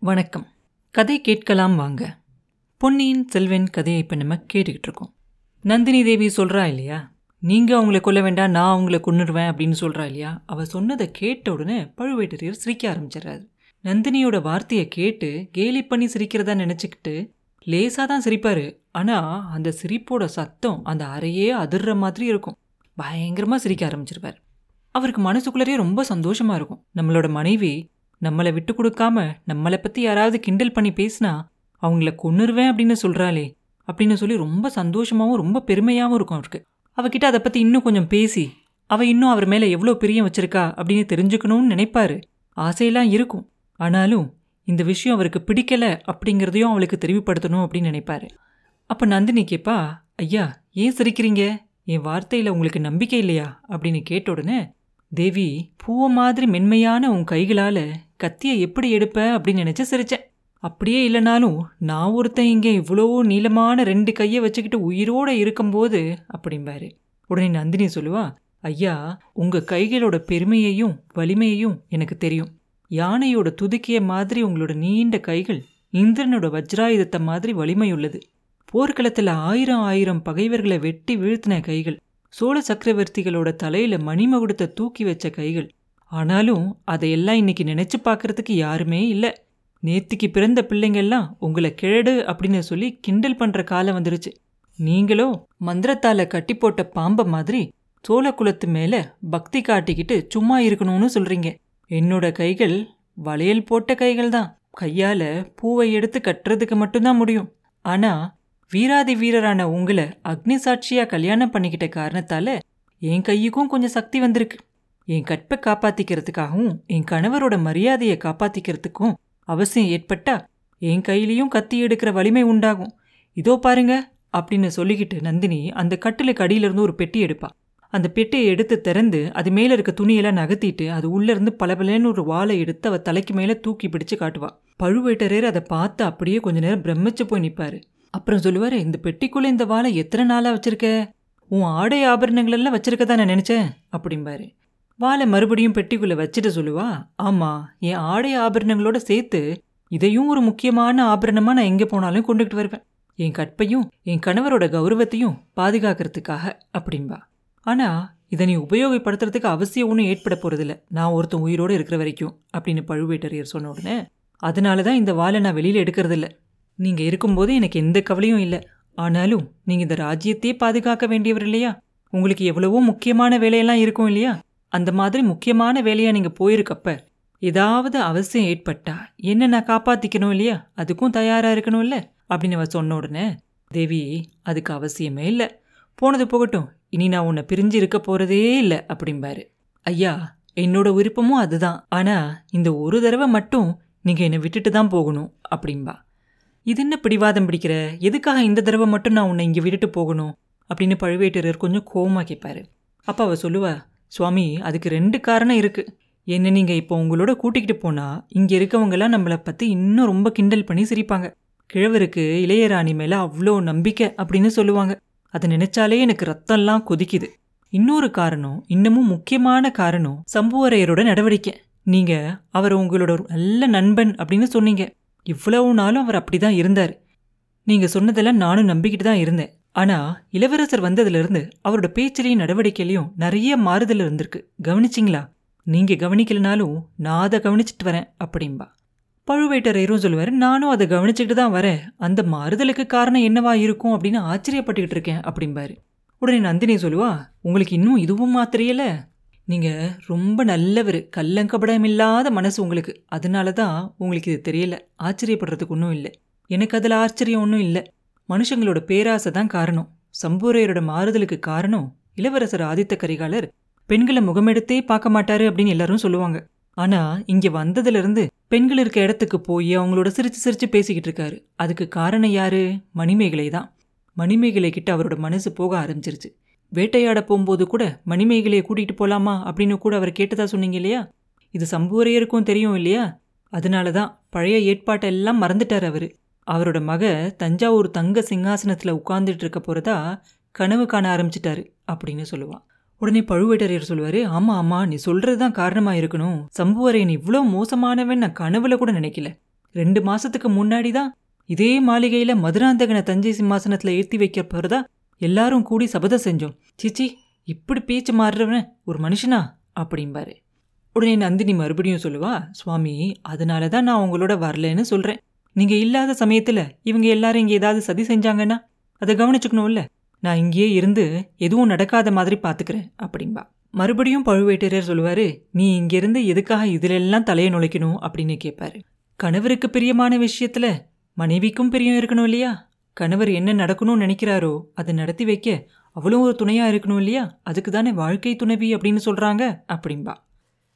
வணக்கம். கதை கேட்கலாம் வாங்க. பொன்னியின் செல்வன் கதையை இப்போ நம்ம கேட்டுக்கிட்டு இருக்கோம். நந்தினி தேவி சொல்கிறா இல்லையா? நீங்கள் அவங்கள கொல்ல வேண்டாம் நான் அவங்கள கொன்னுடுவேன் அப்படின்னு சொல்கிறா இல்லையா? அவள் சொன்னதை கேட்ட உடனே பழுவேட்டரையர் சிரிக்க ஆரம்பிச்சிடுறாரு. நந்தினியோட வார்த்தையை கேட்டு கேலி பண்ணி சிரிக்கிறதா நினச்சிக்கிட்டு லேசாக தான் சிரிப்பார். ஆனால் அந்த சிரிப்போட சத்தம் அந்த அறையே அதிர்ற மாதிரி இருக்கும். பயங்கரமாக சிரிக்க ஆரம்பிச்சிருப்பார் அவருக்கு மனசுக்குள்ளரே ரொம்ப சந்தோஷமாக இருக்கும். நம்மளோட மனைவி நம்மளை விட்டு கொடுக்காம நம்மளை பத்தி யாராவது கிண்டல் பண்ணி பேசினா அவங்கள கொன்னுருவேன் அப்படின்னு சொல்றாளே அப்படின்னு சொல்லி ரொம்ப சந்தோஷமாகவும் ரொம்ப பெருமையாகவும் இருக்கும் அவருக்கு. அவகிட்ட அதை பத்தி இன்னும் கொஞ்சம் பேசி அவள் இன்னும் அவர் மேலே எவ்வளோ பிரியம் வச்சிருக்கா அப்படின்னு தெரிஞ்சுக்கணும்னு நினைப்பாரு. ஆசையெல்லாம் இருக்கும். ஆனாலும் இந்த விஷயம் அவருக்கு பிடிக்கல அப்படிங்கிறதையும் அவளுக்கு தெரிவுபடுத்தணும் அப்படின்னு நினைப்பாரு. அப்ப நந்தினி கேப்பா ஐயா ஏன் சிரிக்கிறீங்க? என் வார்த்தையில உங்களுக்கு நம்பிக்கை இல்லையா? அப்படின்னு கேட்ட உடனே தேவி பூவ மாதிரி மென்மையான உன் கைகளால கத்தியை எப்படி எடுப்ப அப்படின்னு நினச்சி சிரிச்சேன். அப்படியே இல்லைனாலும் நான் ஒருத்தன் இங்கே இவ்வளோ நீளமான ரெண்டு கையை வச்சுக்கிட்டு உயிரோட இருக்கும்போது அப்படிம்பாரு. உடனே நந்தினி சொல்லுவா ஐயா உங்க கைகளோட பெருமையையும் வலிமையையும் எனக்கு தெரியும். யானையோட துதுக்கிய மாதிரி உங்களோட நீண்ட கைகள் இந்திரனோட வஜ்ராயுதத்தை மாதிரி வலிமையுள்ளது. போர்க்களத்தில் ஆயிரம் ஆயிரம் பகைவர்களை வெட்டி வீழ்த்தின கைகள் சோழ சக்கரவர்த்திகளோட தலையில மணிமகுடத்தை தூக்கி வச்ச கைகள் ஆனாலும் அதையெல்லாம் இன்னைக்கு நினைச்சு பார்க்கறதுக்கு யாருமே இல்லை. நேத்திக்கு பிறந்த பிள்ளைங்கள்லாம் உங்களை கிழடு அப்படின்னு சொல்லி கிண்டல் பண்ற காலம் வந்துருச்சு. நீங்களோ மந்திரத்தால கட்டி போட்ட பாம்பை மாதிரி சோழ குலத்து மேல பக்தி காட்டிக்கிட்டு சும்மா இருக்கணும்னு சொல்றீங்க. என்னோட கைகள் வளையல் போட்ட கைகள் தான். கையால பூவை எடுத்து கட்டுறதுக்கு மட்டும்தான் முடியும். ஆனா வீராதி வீரரான உங்களை அக்னி சாட்சியா கல்யாணம் பண்ணிக்கிட்ட காரணத்தால என் கையுக்கும் கொஞ்சம் சக்தி வந்திருக்கு. என் கற்பை காப்பாத்திக்கிறதுக்காகவும் என் கணவரோட மரியாதையை காப்பாத்திக்கிறதுக்கும் அவசியம் ஏற்பட்டா என் கையிலையும் கத்தி எடுக்கிற வலிமை உண்டாகும். இதோ பாருங்க அப்படின்னு சொல்லிக்கிட்டு நந்தினி அந்த கட்டிலுக்கு அடியிலிருந்து ஒரு பெட்டி எடுப்பா. அந்த பெட்டியை எடுத்து திறந்து அது மேல இருக்க துணியெல்லாம் நகர்த்திட்டு அது உள்ள இருந்து பளபளன்னு ஒரு வாளை எடுத்து அவ தலைக்கு மேல தூக்கி பிடிச்சு காட்டுவா. பழுவேட்டரையர் அதை பார்த்து அப்படியே கொஞ்ச நேரம் பிரமிச்சு போய் நிப்பாரு. அப்புறம் சொல்லுவாரு இந்த பெட்டிக்குள்ள இந்த வாளை எத்தனை நாளா வச்சிருக்க? உன் ஆடை ஆபரணங்கள் எல்லாம் வச்சிருக்கதா நான் நினைச்சேன் அப்படிம்பாரு. வாளை மறுபடியும் பெட்டிக்குள்ள வச்சுட்டு சொல்லுவா? ஆமா என் ஆடை ஆபரணங்களோட சேர்த்து இதையும் ஒரு முக்கியமான ஆபரணமா நான் எங்க போனாலும் கொண்டுகிட்டு வருவேன். என் கற்பையும் என் கணவரோட கௌரவத்தையும் பாதுகாக்கிறதுக்காக அப்படின்பா ஆனா இதை நீ உபயோகப்படுத்துறதுக்கு அவசியம் ஒன்றும் ஏற்பட போறதில்ல. நான் ஒருத்தன் உயிரோடு இருக்கிற வரைக்கும் அப்படின்னு பழுவேட்டரையர் சொன்ன உடனே அதனால தான் இந்த வாளை நான் வெளியில் எடுக்கிறதில்ல. நீங்கள் இருக்கும்போது எனக்கு எந்த கவலையும் இல்லை. ஆனாலும் நீங்கள் இந்த ராஜ்யத்தையே பாதுகாக்க வேண்டியவர் இல்லையா? உங்களுக்கு எவ்வளவோ முக்கியமான வேலையெல்லாம் இருக்கும் இல்லையா? அந்த மாதிரி முக்கியமான வேலையாக நீங்கள் போயிருக்கப்ப ஏதாவது அவசியம் ஏற்பட்டா என்ன நான் காப்பாற்றிக்கணும் இல்லையா? அதுக்கும் தயாராக இருக்கணும் இல்லை அப்படின்னு அவ சொன்ன உடனே தேவி அதுக்கு அவசியமே இல்லை. போனது போகட்டும். இனி நான் உன்னை பிரிஞ்சு இருக்க போகிறதே இல்லை அப்படிம்பாரு. ஐயா என்னோட விருப்பமும் அதுதான். ஆனால் இந்த ஒரு தடவை மட்டும் நீங்கள் என்னை விட்டுட்டு தான் போகணும் அப்படின்பா இது என்ன பிடிவாதம் பிடிக்கிற? எதுக்காக இந்த தடவை மட்டும் நான் உன்னை இங்கே விட்டுட்டு போகணும்? அப்படின்னு பழுவேட்டரர் கொஞ்சம் கோபமாக கேட்பாரு. அப்போ அவ சொல்லுவா சுவாமி அதுக்கு ரெண்டு காரணம் இருக்கு. என்ன நீங்க இப்போ உங்களோட கூட்டிக்கிட்டு போனா இங்க இருக்கவங்கெல்லாம் நம்மளை பத்தி இன்னும் ரொம்ப கிண்டல் பண்ணி சிரிப்பாங்க. கிழவருக்கு இளையராணி மேல அவ்வளோ நம்பிக்கை அப்படின்னு சொல்லுவாங்க. அதை நினைச்சாலே எனக்கு ரத்தம்லாம் கொதிக்குது. இன்னொரு காரணம் இன்னமும் முக்கியமான காரணம் சம்புவரையரோட நடவடிக்கை. நீங்க அவர் உங்களோட ஒரு நல்ல நண்பன் அப்படின்னு சொன்னீங்க. இவ்வளவு நாளும் அவர் அப்படிதான் இருந்தார். நீங்க சொன்னதெல்லாம் நானும் நம்பிக்கிட்டு தான் இருந்தேன். ஆனா இளவரசர் வந்ததுலேருந்து அவரோட பேச்சிலையும் நடவடிக்கையிலையும் நிறைய மாறுதல் இருந்திருக்கு. கவனிச்சிங்களா? நீங்க கவனிக்கலனாலும் நான் அதை கவனிச்சிட்டு வரேன் அப்படின்பா பழுவேட்டரையரும் சொல்லுவார் நானும் அதை கவனிச்சுக்கிட்டு தான் வரேன். அந்த மாறுதலுக்கு காரணம் என்னவா இருக்கும் அப்படின்னு ஆச்சரியப்பட்டுக்கிட்டு இருக்கேன் அப்படிம்பாரு. உடனே நந்தினி சொல்லுவா உங்களுக்கு இன்னும் இதுவும் மாத்திரையில? நீங்க ரொம்ப நல்லவர். கல்லங்கபடம் இல்லாத மனசு உங்களுக்கு. அதனால தான் உங்களுக்கு இது தெரியல. ஆச்சரியப்படுறதுக்கு ஒன்றும் இல்லை. எனக்கு அதில் ஆச்சரியம் ஒன்றும் இல்லை. மனுஷங்களோட பேராசை தான் காரணம். சம்பூரையரோட மாறுதலுக்கு காரணம் இளவரசர் ஆதித்த கரிகாலர். பெண்களை முகமெடுத்தே பார்க்க மாட்டாரு அப்படின்னு எல்லாரும் சொல்லுவாங்க. ஆனா இங்க வந்ததுல இருந்து பெண்கள் இருக்க இடத்துக்கு போய் அவங்களோட சிரிச்சு சிரிச்சு பேசிக்கிட்டு இருக்காரு. அதுக்கு காரணம் யாரு? மணிமேகலை தான். மணிமேகலை கிட்ட அவரோட மனசு போக ஆரம்பிச்சிருச்சு. வேட்டையாட போகும்போது கூட மணிமேகலையை கூட்டிகிட்டு போலாமா அப்படின்னு கூட அவர் கேட்டதா சொன்னீங்க இல்லையா? இது சம்புவரையருக்கும் தெரியும் இல்லையா? அதனால தான் பழைய ஏற்பாட்டெல்லாம் மறந்துட்டார் அவர். அவரோட மக தஞ்சாவூர் தங்க சிங்காசனத்தில் உட்கார்ந்துட்டு இருக்க போகிறதா கனவு காண ஆரம்பிச்சிட்டாரு அப்படின்னு சொல்லுவான். உடனே பழுவேட்டரையர் சொல்லுவாரு ஆமாம் ஆமாம் நீ சொல்கிறது தான் காரணமாக இருக்கணும். சம்புவரையன் இவ்வளோ மோசமானவன் நான் கனவுல கூட நினைக்கல. ரெண்டு மாதத்துக்கு முன்னாடி தான் இதே மாளிகையில் மதுராந்தகனை தஞ்சை சிம்மாசனத்தில் ஏற்றி வைக்க போகிறதா எல்லாரும் கூடி சபதம் செஞ்சோம். சிச்சி இப்படி பேச்சு மாறுறவன் ஒரு மனுஷனா? அப்படிம்பாரு. உடனே நந்தினி மறுபடியும் சொல்லுவா சுவாமி அதனால தான் நான் உங்களோட வரலன்னு சொல்கிறேன் நீங்க இல்லாத சமயத்துல இவங்க எல்லாரும் இங்க ஏதாவது சதி செஞ்சாங்கன்னா அதை கவனிச்சுக்கணும்ல. நான் இங்கேயே இருந்து எதுவும் நடக்காத மாதிரி பாத்துக்கிறேன் அப்படின்பா. மறுபடியும் பழுவேட்டரையர் சொல்லுவாரு நீ இங்கிருந்து எதுக்காக இதிலெல்லாம் தலையை நுழைக்கணும்? அப்படின்னு கேட்பாரு கணவருக்கு பிரியமான விஷயத்துல மனைவிக்கும் பிரியம் இருக்கணும் இல்லையா? கணவர் என்ன நடக்கணும்னு நினைக்கிறாரோ அதை நடத்தி வைக்க அவ்வளோ ஒரு துணையா இருக்கணும் இல்லையா? அதுக்கு தானே வாழ்க்கை துணைவி அப்படின்னு சொல்றாங்க அப்படின்பா.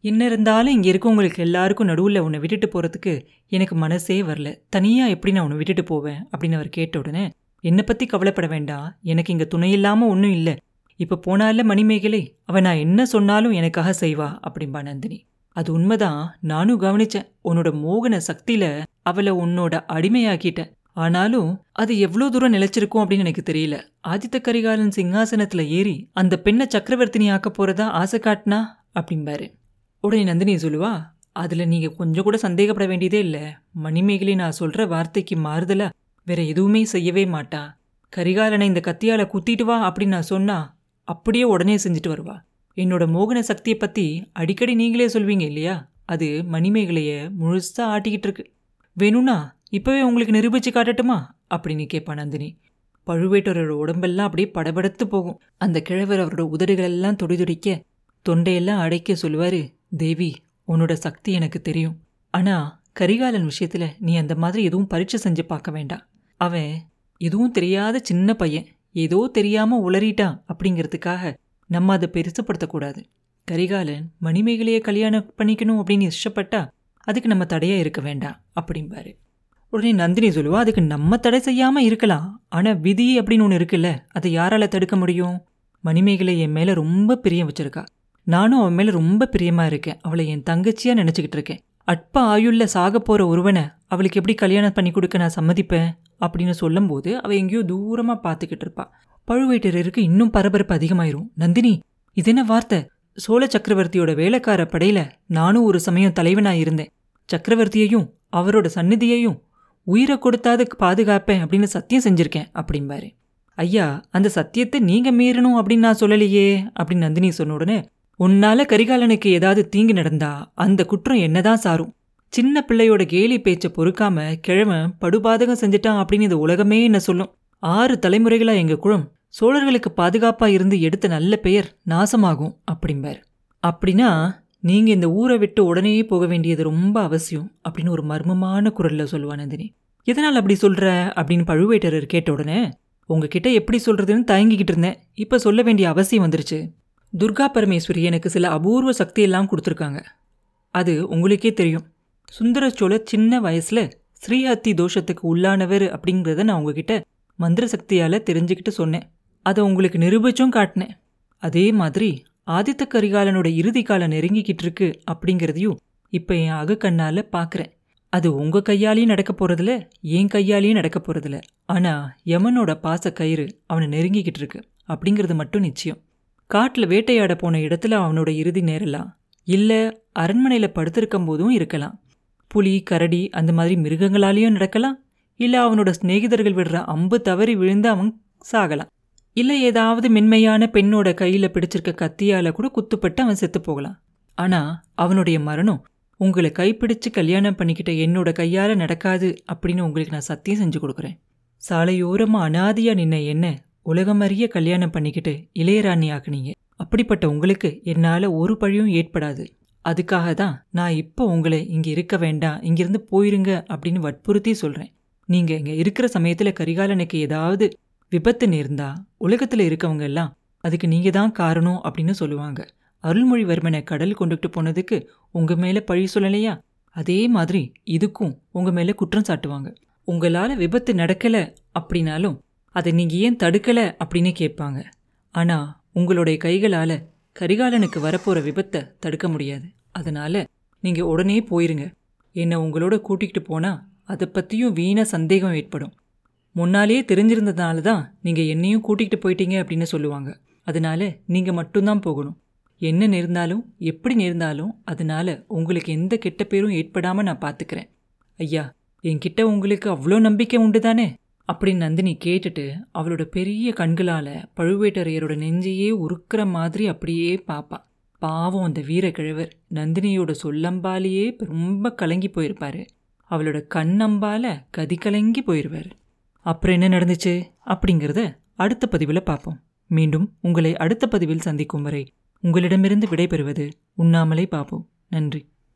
என்ன இருந்தாலும் இங்கே இருக்கவங்களுக்கு எல்லாருக்கும் நடுவில் உன்னை விட்டுட்டு போகிறதுக்கு எனக்கு மனசே வரல. தனியாக எப்படி நான் உன்னை விட்டுட்டு போவேன்? அப்படின்னு அவர் கேட்ட உடனே என்னை பற்றி கவலைப்பட வேண்டாம் எனக்கு இங்கே துணை இல்லாமல் ஒன்றும் இல்லை. இப்போ போனால மணிமேகலை அவன் நான் என்ன சொன்னாலும் எனக்காக செய்வா அப்படிம்பா நந்தினி. அது உண்மைதான். நானும் கவனிச்சேன். உன்னோட மோகன சக்தியில அவளை உன்னோட அடிமையாக்கிட்டேன். ஆனாலும் அது எவ்வளோ தூரம் நிலைச்சிருக்கும் அப்படின்னு எனக்கு தெரியல. ஆதித்த கரிகாலன் சிங்காசனத்தில் ஏறி அந்த பெண்ணை சக்கரவர்த்தினி ஆக்க போகிறதா ஆசை காட்டினா? அப்படிம்பாரு. உடனே நந்தினி சொல்லுவா அதில் நீங்கள் கொஞ்சம் கூட சந்தேகப்பட வேண்டியதே இல்லை. மணிமேகலை நான் சொல்கிற வார்த்தைக்கு மாறுதலா வேற எதுவுமே செய்யவே மாட்டா. கரிகாலனை இந்த கத்தியால் குத்திட்டு வா அப்படின்னு நான் சொன்னா அப்படியே உடனே செஞ்சுட்டு வருவா. என்னோட மோகன சக்தியை பற்றி அடிக்கடி நீங்களே சொல்வீங்க இல்லையா? அது மணிமேகலையை முழுசாக ஆட்டிக்கிட்டு இருக்கு. வேணும்னா இப்போவே உங்களுக்கு நிரூபிச்சு காட்டட்டுமா? அப்படின்னு கேட்பா நந்தினி. பழுவேட்டரோட உடம்பெல்லாம் அப்படியே படபடத்து போகும். அந்த கிழவர் அவரோட உதடுகள் எல்லாம் துடிதுடிக்க தொண்டையெல்லாம் அடைக்க சொல்லுவாரு. தேவி உன்னோட சக்தி எனக்கு தெரியும். ஆனால் கரிகாலன் விஷயத்தில் நீ அந்த மாதிரி எதுவும் பரீட்சை செஞ்சு பார்க்க வேண்டாம். அவன் எதுவும் தெரியாத சின்ன பையன் ஏதோ தெரியாமல் உளறிட்டான் அப்படிங்கிறதுக்காக நம்ம அதை பெருசுப்படுத்தக்கூடாது கரிகாலன் மணிமேகலையை கல்யாணம் பண்ணிக்கணும் அப்படின்னு இஷ்டப்பட்டா அதுக்கு நம்ம தடையாக இருக்க வேண்டாம் அப்படிம்பாரு. உடனே நந்தினி சொல்லுவா அதுக்கு நம்ம தடை செய்யாமல் இருக்கலாம். ஆனால் விதி அப்படின்னு ஒன்று இருக்குல்ல அதை யாரால தடுக்க முடியும்? மணிமேகலை என் மேலே ரொம்ப பிரியம் வச்சுருக்கா. நானும் அவன் மேலே ரொம்ப பிரியமாக இருக்கேன். அவளை என் தங்கச்சியாக நினச்சிக்கிட்டு இருக்கேன் அற்ப ஆயுள்ல சாக போகிற ஒருவனை அவளுக்கு எப்படி கல்யாணம் பண்ணி கொடுக்க நான் சம்மதிப்பேன்? அப்படின்னு சொல்லும்போது அவள் எங்கேயோ தூரமாக பார்த்துக்கிட்டு இருப்பாள் பழுவேட்டரருக்கு இன்னும் பரபரப்பு அதிகமாயிரும். நந்தினி இது என்ன வார்த்தை? சோழ சக்கரவர்த்தியோட வேலைக்கார படையில நானும் ஒரு சமயம் தலைவனாக இருந்தேன். சக்கரவர்த்தியையும் அவரோட சந்நிதியையும் உயிரை கொடுத்தாது பாதுகாப்பேன் அப்படின்னு சத்தியம் செஞ்சுருக்கேன் அப்படிம்பாரு. ஐயா அந்த சத்தியத்தை நீங்கள் மீறணும் அப்படின்னு நான் சொல்லலையே அப்படின்னு நந்தினி சொன்ன உடனே உன்னால கரிகாலனுக்கு ஏதாவது தீங்கு நடந்தா அந்த குற்றம் என்னதான் சாரும்? சின்ன பிள்ளையோட கேலி பேச்சை பொறுக்காம கிழவன் படுபாதகம் செஞ்சுட்டான் அப்படின்னு இந்த உலகமே என்ன சொல்லும்? ஆறு தலைமுறைகளா எங்க குளம் சோழர்களுக்கு பாதுகாப்பா இருந்து எடுத்த நல்ல பெயர் நாசமாகும் அப்படிம்பார். அப்படின்னா நீங்க இந்த ஊரை விட்டு உடனே போக வேண்டியது ரொம்ப அவசியம் அப்படின்னு ஒரு மர்மமான குரல்ல சொல்லுவா நந்தினி. எதனால் அப்படி சொல்ற? அப்படின்னு பழுவேட்டரர் கேட்ட உடனே உங்ககிட்ட எப்படி சொல்றதுன்னு தயங்கிக்கிட்டு இருந்தேன். இப்ப சொல்ல வேண்டிய அவசியம் வந்துருச்சு. துர்கா பரமேஸ்வரி எனக்கு சில அபூர்வ சக்தியெல்லாம் கொடுத்துருக்காங்க. அது உங்களுக்கே தெரியும். சுந்தர சோழர் சின்ன வயசுல ஸ்ரீஹத்தி தோஷத்துக்கு உள்ளானவர் அப்படிங்கிறத நான் உங்ககிட்ட மந்திர சக்தியால் தெரிஞ்சுக்கிட்டு சொன்னேன். அதை உங்களுக்கு நிரூபிச்சும் காட்டினேன். அதே மாதிரி ஆதித்த கரிகாலனோட இறுதி காலம் நெருங்கிக்கிட்டு இருக்கு அப்படிங்கிறதையும் இப்போ என் அகக்கண்ணால் பார்க்குறேன் அது உங்கள் கையாலையும் நடக்க போறதில்ல என் கையாலையும் நடக்க போறதில்ல. ஆனால் யமனோட பாச கயிறு அவனை நெருங்கிக்கிட்டு இருக்கு அப்படிங்கிறது மட்டும் நிச்சயம். காட்டில் வேட்டையாட போன இடத்துல அவனோட இறுதி நேரலாம் இல்லை அரண்மனையில் படுத்திருக்கும் போதும் இருக்கலாம். புலி கரடி அந்த மாதிரி மிருகங்களாலேயும் நடக்கலாம். இல்லை அவனோட சிநேகிதர்கள் விடுற அம்பு தவறி விழுந்து அவன் சாகலாம். இல்லை ஏதாவது மென்மையான பெண்ணோட கையில் பிடிச்சிருக்க கத்தியால கூட குத்துப்பட்டு அவன் செத்து போகலாம். ஆனா அவனுடைய மரணம் உங்களை கைப்பிடிச்சு கல்யாணம் பண்ணிக்கிட்ட என்னோட கையால நடக்காது அப்படின்னு உங்களுக்கு நான் சத்தியம் செஞ்சு கொடுக்குறேன். சாலையோரமா அனாதியா நின்ன என்ன? உலகமறிய கல்யாணம் பண்ணிக்கிட்டு இளையராணி ஆக்குனீங்க. அப்படிப்பட்ட உங்களுக்கு என்னால ஒரு பழியும் ஏற்படாது. அதுக்காக தான் நான் இப்போ உங்களை இங்க இருக்க வேண்டாம் இங்கிருந்து போயிருங்க அப்படின்னு வற்புறுத்தி சொல்றேன். நீங்க இங்க இருக்கிற சமயத்துல கரிகாலனுக்கு ஏதாவது விபத்து நேர்ந்தா உலகத்துல இருக்கவங்க எல்லாம் அதுக்கு நீங்க தான் காரணம் அப்படின்னு சொல்லுவாங்க. அருள்மொழிவர்மனை கடல் கொண்டுட்டு போனதுக்கு உங்க மேல பழி சொல்லலையா? அதே மாதிரி இதுக்கும் உங்க மேல குற்றம் சாட்டுவாங்க. உங்களால விபத்து நடக்கல அப்படின்னாலும் அதை நீங்கள் ஏன் தடுக்கலை அப்படின்னு கேட்பாங்க. ஆனால் உங்களுடைய கைகளால் கரிகாலனுக்கு வரப்போகிற விபத்தை தடுக்க முடியாது. அதனால் நீங்கள் உடனே போயிருங்க. என்னை உங்களோட கூட்டிகிட்டு போனால் அதை பற்றியும் வீண சந்தேகம் ஏற்படும். முன்னாலேயே தெரிஞ்சிருந்ததுனால தான் நீங்கள் என்னையும் கூட்டிகிட்டு போயிட்டீங்க அப்படின்னு சொல்லுவாங்க. அதனால் நீங்கள் மட்டும்தான் போகணும். என்ன நேர்ந்தாலும் எப்படி நேர்ந்தாலும் அதனால் உங்களுக்கு எந்த கெட்ட பேரும் ஏற்படாமல் நான் பார்த்துக்கிறேன் ஐயா என்கிட்ட உங்களுக்கு அவ்வளோ நம்பிக்கை உண்டு தானே அப்படின்னு நந்தினி கேட்டுட்டு அவளோட பெரிய கண்களால் பழுவேட்டரையரோட நெஞ்சையே உருக்கிற மாதிரி அப்படியே பார்ப்பா பாவம் அந்த வீரக்கிழவர். நந்தினியோட சொல்லம்பாலேயே ரொம்ப கலங்கி போயிருப்பாரு. அவளோட கண்ணம்பால கதி கலங்கி போயிடுவார் அப்புறம் என்ன நடந்துச்சு? அப்படிங்கிறத அடுத்த பதிவில் பார்ப்போம் மீண்டும் உங்களை அடுத்த பதிவில் சந்திக்கும் வரை உங்களிடமிருந்து விடைபெறுவது உண்ணாமலே பார்ப்போம் நன்றி.